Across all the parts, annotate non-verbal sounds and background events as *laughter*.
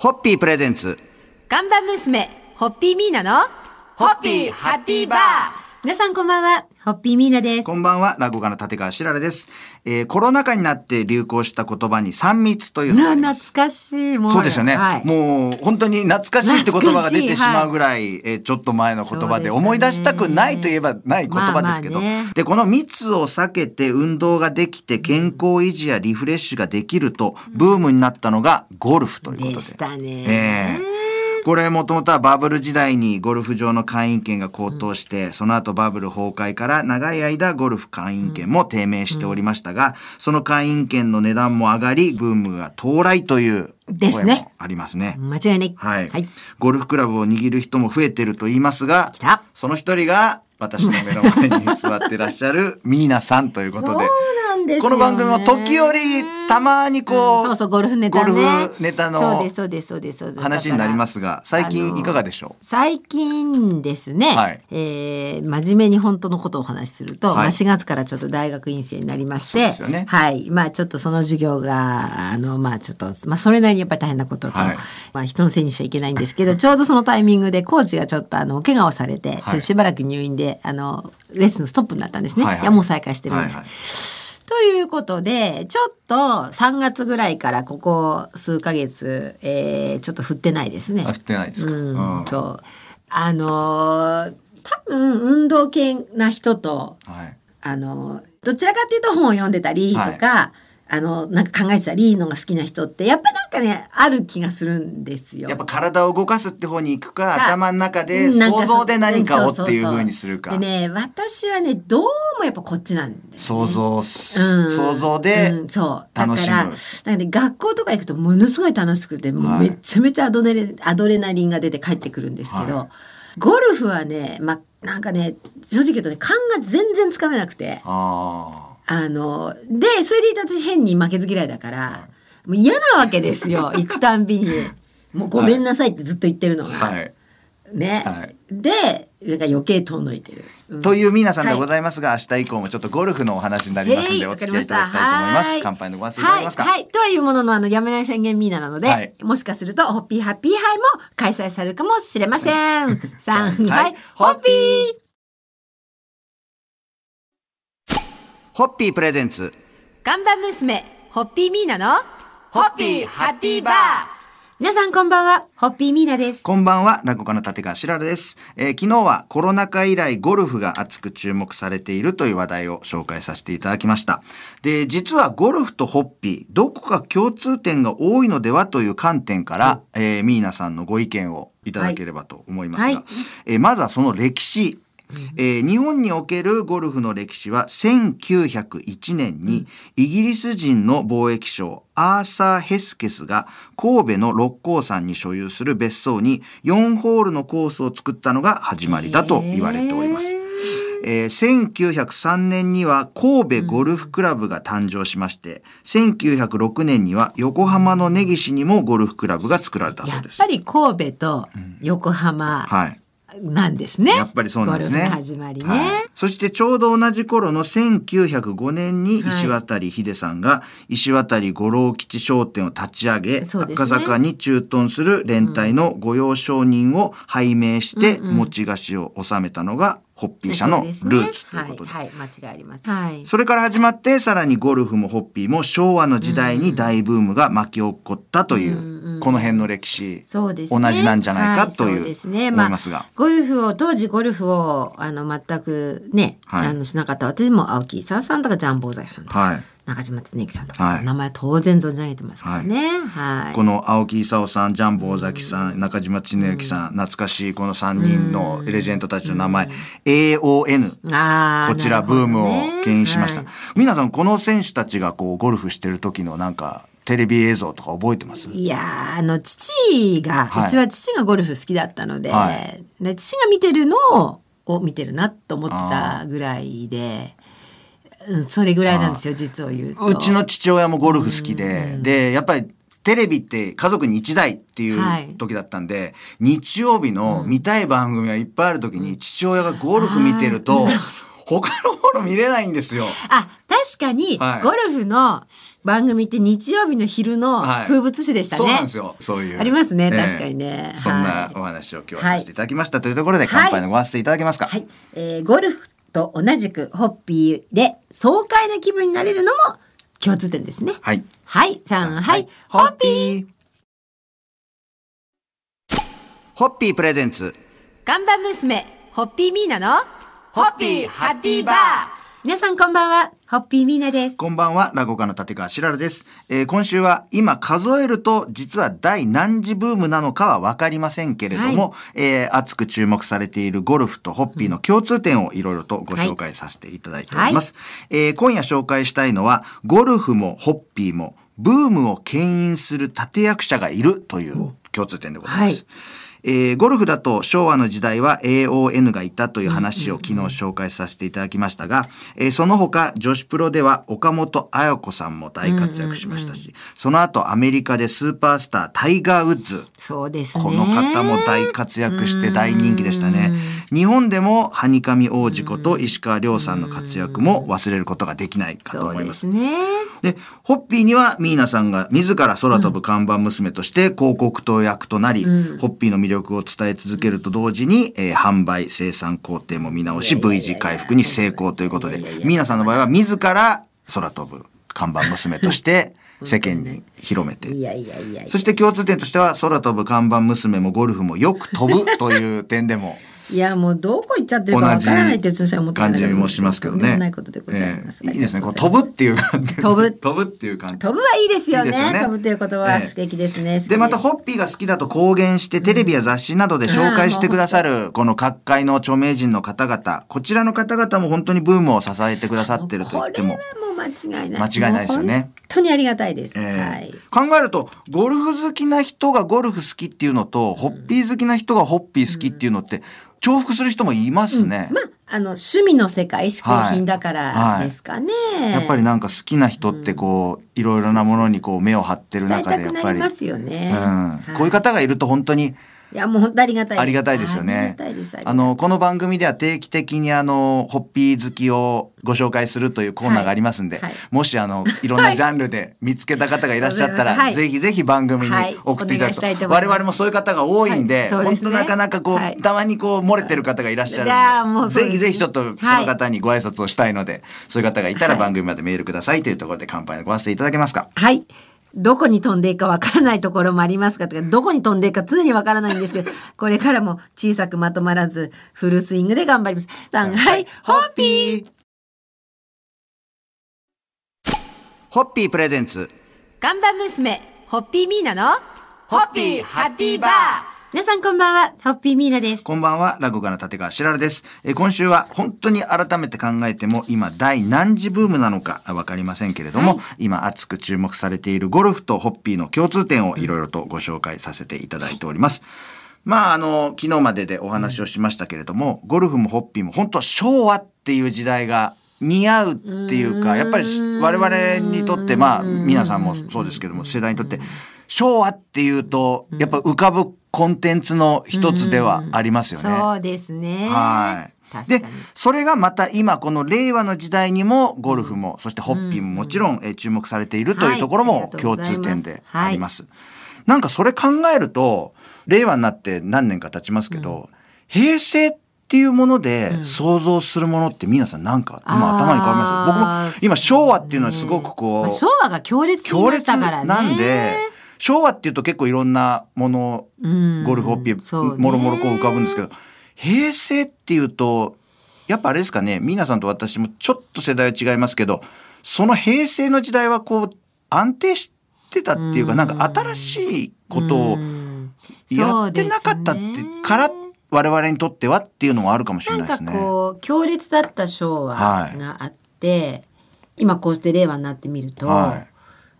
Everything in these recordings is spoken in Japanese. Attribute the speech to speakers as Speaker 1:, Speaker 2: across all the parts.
Speaker 1: ホッピープレゼンツ。
Speaker 2: 看板娘、ホッピーミーナの、
Speaker 1: ホッピーハッピーバー
Speaker 2: 皆さんこんばんは、ホッピーミーナです。
Speaker 1: こんばんは、落語家の立川しららです。えー、コロナ禍になって流行した言葉に3密というのが。
Speaker 2: 懐かしい、もう。
Speaker 1: そうですよね、
Speaker 2: はい、
Speaker 1: もう本当に懐かしいって言葉が出てしまうぐらい、えーちょっと前の言葉で思い出したくないといえばない言葉ですけど、
Speaker 2: まあまあね
Speaker 1: でこの密を避けて運動ができて健康維持やリフレッシュができるとブームになったのがゴルフということで。
Speaker 2: でしたね。
Speaker 1: ええこれもともとはバブル時代にゴルフ場の会員権が高騰して、その後バブル崩壊から長い間ゴルフ会員権も低迷しておりましたが、その会員権の値段も上がり、ブームが到来という声
Speaker 2: ですね
Speaker 1: もありますね。
Speaker 2: 間違いない。
Speaker 1: はい、
Speaker 2: はい。
Speaker 1: ゴルフクラブを握る人も増えてると言いますがその一人が私の目の前に座ってらっしゃるミーナさんということで、
Speaker 2: ね。
Speaker 1: この番組も時折たまにこう、
Speaker 2: そうそう、ゴルフネタね。
Speaker 1: ゴルフネタの
Speaker 2: そうです、そうです、そうです、そうです。
Speaker 1: 話になりま
Speaker 2: だ
Speaker 1: すが、最近いかがでしょう？
Speaker 2: 最近ですね、
Speaker 1: はい。
Speaker 2: えー真面目に本当のことをお話しすると、
Speaker 1: はい。
Speaker 2: まあ4月からちょっと大学院生になりまして、
Speaker 1: ね。
Speaker 2: はい、まあちょっとその授業が、あの、まあちょっと、まあそれなりにやっぱり大変なことと、
Speaker 1: はい。
Speaker 2: まあ人のせいにしちゃいけないんですけど、*laughs* ちょうどそのタイミングでコーチがちょっとあの、怪我をされて、ちょっとしばらく入院で、あの、レッスンストップになったんですね。
Speaker 1: はいはい。
Speaker 2: いや、もう再開してるんです。
Speaker 1: はいはい
Speaker 2: ということで、ちょっと3月ぐらいからここ数ヶ月、えーちょっと振ってないですね。
Speaker 1: あ振ってないですか？
Speaker 2: うん
Speaker 1: うん
Speaker 2: そう。あのー多分運動系な人と、
Speaker 1: はい。
Speaker 2: あのーどちらかっていうと本を読んでたりとか、あの、なんか考えてたりのが好きな人って、やっぱなんかね、ある気がするんですよ。
Speaker 1: やっぱ体を動かすって方に行くか、
Speaker 2: か
Speaker 1: 頭の中で想像で何かをっていう
Speaker 2: そう
Speaker 1: にするか。
Speaker 2: で。ね、私はね、どうもやっぱこっちなんです、
Speaker 1: 想像す、
Speaker 2: うん
Speaker 1: 想像で
Speaker 2: うん、そう。だ
Speaker 1: 楽しむ。
Speaker 2: からだから、ね、学校とか行くとものすごい楽しくてもう
Speaker 1: はい。
Speaker 2: めちゃめちゃアドレレアドレナリンが出て帰ってくるんですけど、
Speaker 1: はい。
Speaker 2: ゴルフはねまあなんかね正直言うとね勘が全然つかめなくて。
Speaker 1: あ
Speaker 2: あのでそれでいて私変に負けず嫌いだからもう嫌なわけですよ *laughs* 行くたんびに。もうごめんなさいってずっと言ってるのが、
Speaker 1: あ。はい。
Speaker 2: ね、
Speaker 1: はい
Speaker 2: でなんか余計遠のいてる。うん
Speaker 1: という皆さんでございますが、明日以降もちょっとゴルフのお話になりますんで、お付き合いいただきたいと思います。乾杯のご挨拶いただけますか？
Speaker 2: はい、はい。とはいうものの、あの、やめない宣言ミーナなので、
Speaker 1: はい
Speaker 2: もしかすると、ホッピーハッピーハイも開催されるかもしれません。さん、
Speaker 1: は
Speaker 2: はいい、ホッピー
Speaker 1: ホッピープレゼンツ。
Speaker 2: 看板娘、ホッピーミーナの、
Speaker 1: ホッピーハッピーバー
Speaker 2: 皆さんこんばんは、ホッピーミーナです。
Speaker 1: こんばんは、落語家の立川しららです、えー昨日はコロナ禍以来ゴルフが熱く注目されているという話題を紹介させていただきました。で、実はゴルフとホッピー、どこか共通点が多いのではという観点から、えーミーナさんのご意見をいただければと思いますが、
Speaker 2: はい
Speaker 1: えーまずはその歴史。えー日本におけるゴルフの歴史は1901年にイギリス人の貿易商アーサー・ヘスケスが神戸の六甲山に所有する別荘に4ホールのコースを作ったのが始まりだと言われております。えー1903年には神戸ゴルフクラブが誕生しまして、1906年には横浜の根岸にもゴルフクラブが作られたそうです
Speaker 2: やっぱ。り神戸と横浜
Speaker 1: はい。
Speaker 2: なんですね。
Speaker 1: やっぱりそうなんですね。
Speaker 2: 始まりね。
Speaker 1: はいそしてちょうど同じ頃の1905年に石渡秀さんが石渡五郎吉商店を立ち上げ、
Speaker 2: ね
Speaker 1: 赤坂に駐屯する連隊の御用商人を拝命して持ち菓子を収めたのがホッピー社のルーツということで。
Speaker 2: はい、はい、間違いあります。はい。
Speaker 1: それから始まってさらにゴルフもホッピーも昭和の時代に大ブームが巻き起こったという、この辺の歴史、
Speaker 2: そうですね。
Speaker 1: 同じなんじゃないか
Speaker 2: はい
Speaker 1: という
Speaker 2: そうですね。
Speaker 1: 思いますが
Speaker 2: あ、ゴルフを当時ゴルフをあの全くね、
Speaker 1: はい
Speaker 2: あのしなかった私も青木功さんとかジャンボーザイさんとか、
Speaker 1: はい。
Speaker 2: 中島恒之さんとか、
Speaker 1: はい。
Speaker 2: 名前当然存じ上げてますからね。はい。
Speaker 1: この青木功さん、ジャンボ尾崎さん、中島恒之さん、懐かしいこの3人のレジェンドたちの名前、AON。こちらブームを牽引しました。皆さん、この選手たちがこうゴルフしてる時のなんか、テレビ映像とか覚えてます？
Speaker 2: いやーあの父が、
Speaker 1: はい。う
Speaker 2: ちは父がゴルフ好きだったので,、
Speaker 1: はい。
Speaker 2: で父が見てるのを見てるなと思ってたぐらいで、うん、それぐらいなんですよ実を言うと。
Speaker 1: うちの父親もゴルフ好きで、で、やっぱりテレビって家族に一台ってい
Speaker 2: はい。う
Speaker 1: 時だったんで、日曜日の見たい番組がいっぱいある時に父親がゴルフ見てると、他のもの見れないんですよ。
Speaker 2: あ確かに
Speaker 1: はい。
Speaker 2: ゴルフの番組って日曜日の昼の
Speaker 1: はい。
Speaker 2: 風物詩でしたね。
Speaker 1: そうなんですよ。そういう。
Speaker 2: ありますね
Speaker 1: ええ。
Speaker 2: 確かにね。
Speaker 1: そんな
Speaker 2: はい
Speaker 1: お話を今日はさせていただきました。というところで、
Speaker 2: はい。
Speaker 1: 乾杯のごわせていただけますか？
Speaker 2: はい、えーゴルフと同じくホッピーで爽快な気分になれるのも共通点ですね。
Speaker 1: はい。
Speaker 2: はい、さん、はい、
Speaker 1: ホッピー。ホッピープレゼンツ。
Speaker 2: 看板娘、ホッピーミーナの、
Speaker 1: ホッピーハッピーバー
Speaker 2: 皆さんこんばんは、ホッピーミーナです。
Speaker 1: こんばんは、落語家の立川しららです。えー今週は今数えると実は第何次ブームなのかはわかりませんけれども、えー熱く注目されているゴルフとホッピーの共通点をいろいろとご紹介させていただいております。えー今夜紹介したいのは、ゴルフもホッピーもブームを牽引する立役者がいるという共通点でございます。
Speaker 2: はい
Speaker 1: えーゴルフだと昭和の時代は AON がいたという話を昨日紹介させていただきましたが、えーその他女子プロでは岡本綾子さんも大活躍しましたし、その後アメリカでスーパースタータイガー・ウッズ、
Speaker 2: そうですね。
Speaker 1: この方も大活躍して大人気でしたね。日本でもハニカミ王子こと石川亮さんの活躍も忘れることができないかと思います。で、ホッピーにはミーナさんが自ら空飛ぶ看板娘として広告塔役となり、ホッピーの魅力を伝え続けると同時に、えー販売、生産工程も見直し、V 字回復に成功ということで、ミーナさんの場合は自ら空飛ぶ看板娘として *laughs* 世間に広めて。
Speaker 2: いやいやいやいや。
Speaker 1: そして共通点としては空飛ぶ看板娘もゴルフもよく飛ぶという点でも
Speaker 2: いやもうどこ行っちゃってるかわからないってうちの思って
Speaker 1: 感じもしますけどね。
Speaker 2: ないことでございます。
Speaker 1: ええいいですね。こう飛ぶっていう感じ。
Speaker 2: 飛ぶ
Speaker 1: 飛ぶっていう感じ。
Speaker 2: 飛ぶはいいですよね。飛ぶという言葉は
Speaker 1: ええ
Speaker 2: 素敵ですね。
Speaker 1: で、また、
Speaker 2: ホ
Speaker 1: ホッピーが好きだと公言して、テレビや雑誌などで紹介してくださる、この各界の著名人の方々、こちらの方々も本当にブームを支えてくださってると言っても
Speaker 2: これはも、う間違いない。
Speaker 1: 間違いないですよね
Speaker 2: 本当にありがたいです。
Speaker 1: ええ
Speaker 2: はい。
Speaker 1: 考えると、ゴルフ好きな人がゴルフ好きっていうのと、ホッピー好きな人がホッピー好きっていうのって、重複する人もいますね。
Speaker 2: まあ、あの、趣味の世界、嗜好品だからですかね。
Speaker 1: やっぱりなんか好きな人ってこう、いろいろなものにこう目を張ってる中でやっぱり、
Speaker 2: ますよね。
Speaker 1: うん。
Speaker 2: はい
Speaker 1: こういう方がいると本当に
Speaker 2: いや、もう本当ありがたいです。
Speaker 1: ありがたいですよ
Speaker 2: ありが
Speaker 1: ね
Speaker 2: たいです。
Speaker 1: あの、この番組では定期的にあの、ホッピー好きをご紹介するというコーナーがありますんで、
Speaker 2: はいはい。
Speaker 1: もしあの、いろんなジャンルで見つけた方がいらっしゃったら、
Speaker 2: はい。
Speaker 1: ぜひぜひ番組に
Speaker 2: はい。
Speaker 1: 送っていただくと、
Speaker 2: お願いい
Speaker 1: 我々もそういう方が多いんで、
Speaker 2: はい。ね。
Speaker 1: 本当なかなかこう、
Speaker 2: はい。
Speaker 1: たまにこう、漏れてる方がいらっしゃるんで、
Speaker 2: で
Speaker 1: ぜひぜひちょっとその方にご挨拶をしたいので、そういう方がいたら
Speaker 2: はい
Speaker 1: 番組までメールくださいというところで乾杯のごわせていただけますか？
Speaker 2: はい。どこに飛んでいくかわからないところもありますかとか、どこに飛んでいくか常にわからないんですけど、*laughs* これからも小さくまとまらず、フルスイングで頑張ります。さんはい、ホッピー
Speaker 1: ホッピープレゼンツ。
Speaker 2: 看板娘、ホッピーミーナの、
Speaker 1: ホッピーハッピーバー
Speaker 2: 皆さんこんばんは、ホッピーミーナです。
Speaker 1: こんばんは、落語家の立川しららです。えー今週は本当に改めて考えても今第何次ブームなのかわかりませんけれども、今熱く注目されているゴルフとホッピーの共通点をいろいろとご紹介させていただいております。まあ、あの、昨日まででお話をしましたけれども、ゴルフもホッピーも本当昭和っていう時代が似合うっていうか、やっぱり我々にとって、まあ、皆さんもそうですけども、世代にとって、昭和っていうと、やっぱ浮かぶコンテンツの一つではありますよね。
Speaker 2: そうですね。
Speaker 1: はい。でそれがまた今この令和の時代にもゴルフも、そしてホッピーももちろん、えー注目されているというところも共
Speaker 2: ございます
Speaker 1: 通点であります。なんかそれ考えると、令和になって何年か経ちますけど、平成っていうもので想像するものって皆さんなんか今頭に浮かびます僕も今昭和っていうのはすごくこう、
Speaker 2: まあ、昭和が強烈
Speaker 1: 強烈
Speaker 2: たからね。
Speaker 1: なんで、昭和っていうと結構いろんなもの、
Speaker 2: うん。
Speaker 1: ゴルフホッピー、もろもろこう浮かぶんですけど、平成っていうと、やっぱあれですかね、皆さんと私もちょっと世代は違いますけど、その平成の時代はこう、安定してたっていうか、なんか新しいことを
Speaker 2: うん。
Speaker 1: やってなかったってから、我々にとってはっていうのもあるかもしれ
Speaker 2: な
Speaker 1: いですね。
Speaker 2: かこう強烈だった昭和があって、今こうして令和になってみると、
Speaker 1: は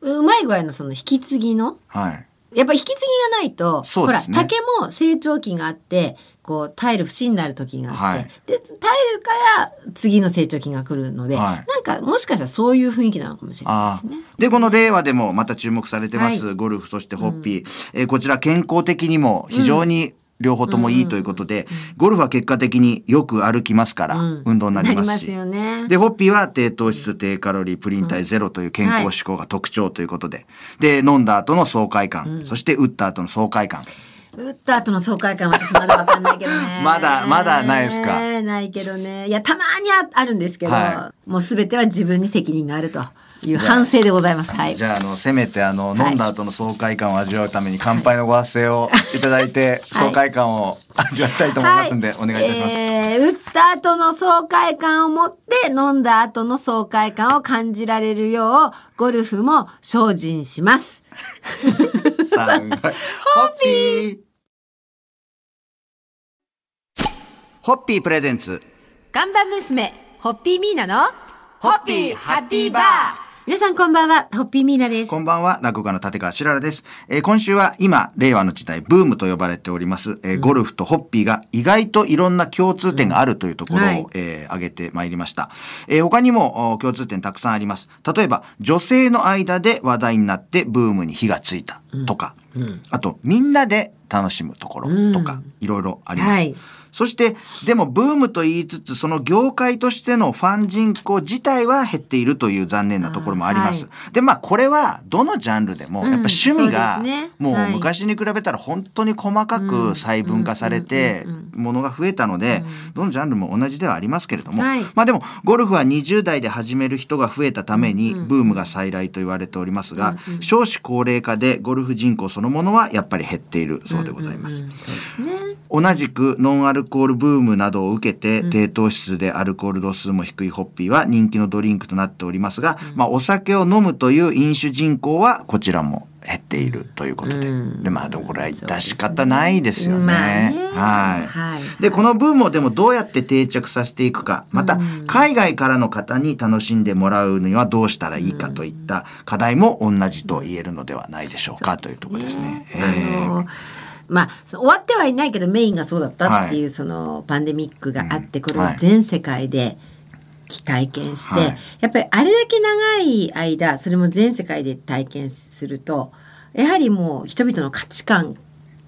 Speaker 2: うまい具合のその引き継ぎの
Speaker 1: はい。
Speaker 2: やっぱ引き継ぎがないと、ほら竹も成長期があってこう耐える節になる時があって、
Speaker 1: はい
Speaker 2: で耐えるから次の成長期が来るので、
Speaker 1: はい
Speaker 2: なんかもしかしたらそういう雰囲気なのかもしれない
Speaker 1: あ
Speaker 2: ですね。
Speaker 1: あで、この令和でもまた注目されてます、
Speaker 2: は
Speaker 1: ゴルフ、そしてホッピー。えーこちら健康的にも非常に両方ともいいということで、ゴルフは結果的によく歩きますから、
Speaker 2: うん
Speaker 1: 運動になりますし。
Speaker 2: ね。
Speaker 1: で、ホッピーは低糖質、低カロリー、プリン体ゼロという健康志向が特徴ということで。で、飲んだ後の爽快感、そして打った後の爽快感。
Speaker 2: 打った後の爽快感私まだわかんないけどね。*laughs*
Speaker 1: まだまだないですか？
Speaker 2: ないけどね。いや、たまにああるんですけど、
Speaker 1: は
Speaker 2: もうすべては自分に責任があるという反省でございます。はい。
Speaker 1: じゃあ、あの、せめて、あの、
Speaker 2: はい
Speaker 1: 飲んだ後の爽快感を味わうために、乾杯のご発声をいただいて、爽快感を味わいたいと思いますんで、お願いいたします。
Speaker 2: えー打った後の爽快感を持って飲んだ後の爽快感を感じられるようゴルフも精進します。
Speaker 1: さんはいホッピーホッピープレゼンツ。
Speaker 2: 看板娘ホッピーミーナの
Speaker 1: ホッピーハッピーバー
Speaker 2: 皆さんこんばんはホッピーミーナです
Speaker 1: こ。んばんは、落語家の立川しららです。えー今週は今、令和の時代、ブームと呼ばれております、えーゴルフとホッピーが意外といろんな共通点があるというところを、
Speaker 2: はい
Speaker 1: えー挙げてまいりました。えー他にもお共通点たくさんあります。例えば、女性の間で話題になってブームに火がついたとか、あと、みんなで楽しむところとか、いろいろあります。
Speaker 2: はい
Speaker 1: そして、でもブームと言いつつ、その業界としてのファン人口自体は減っているという残念なところもあります。
Speaker 2: あ
Speaker 1: で、まあ、これは、どのジャンルでも、やっぱ趣味がもう
Speaker 2: はい。
Speaker 1: 昔に比べたら本当に細かく細分化されて、ものが増えたので、どのジャンルも同じではありますけれども、
Speaker 2: はい。
Speaker 1: まあでも、ゴルフは20代で始める人が増えたために、ブームが再来と言われておりますが、少子高齢化でゴルフ人口そのものはやっぱり減っているそうでございます。同じくノンアルコールブームなどを受けて、低糖質でアルコール度数も低いホッピーは人気のドリンクとなっておりますが、まあお酒を飲むという飲酒人口はこちらも減っているということで。で、まあでもこれは致し方ないですよね。
Speaker 2: まあね
Speaker 1: はい。
Speaker 2: はい
Speaker 1: で、このブームをでもどうやって定着させていくか、また海外からの方に楽しんでもらうにはどうしたらいいかといった課題も同じと言えるのではないでしょうかというところですね。ええ
Speaker 2: あのまあ終わってはいないけどメインがそうだったっていう、そのパンデミックがあって、これを全世界で体験して、
Speaker 1: はい。
Speaker 2: やっぱりあれだけ長い間それも全世界で体験するとやはりもう人々の価値観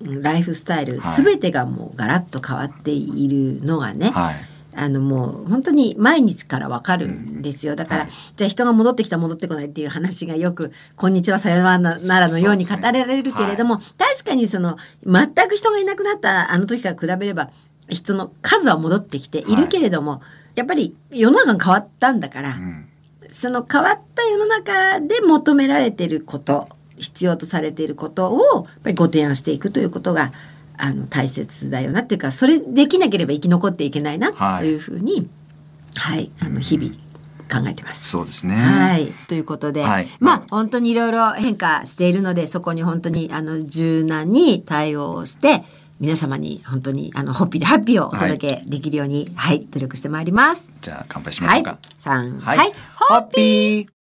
Speaker 2: ライフスタイル
Speaker 1: はい。
Speaker 2: 全てがもうガラッと変わっているのがね、
Speaker 1: はい。
Speaker 2: あのもう本当に毎日からわかるんですよ。だから、
Speaker 1: はい。
Speaker 2: じゃあ人が戻ってきた戻ってこないっていう話がよく「こんにちはさよなら」のように語られるけれども、確かにその全く人がいなくなったあの時から比べれば人の数は戻ってきているけれども、やっぱり世の中が変わったんだから、その変わった世の中で求められていること必要とされていることをやっぱりご提案していくということがあの大切だよなっていうかそれできなければ生き残っていけないな
Speaker 1: はい
Speaker 2: というふうに、はい、あの日々考えてます。
Speaker 1: そうですね。
Speaker 2: はい、ということで、
Speaker 1: はい。
Speaker 2: まあ本当にいろいろ変化しているのでそこに本当にあの柔軟に対応して皆様に本当にあのホッピーでハッピーをお届けできるように、はい、努力してまいります。
Speaker 1: じゃあ乾杯しまし
Speaker 2: はい
Speaker 1: ょうか。、
Speaker 2: 三、
Speaker 1: は
Speaker 2: はい、
Speaker 1: ホッピー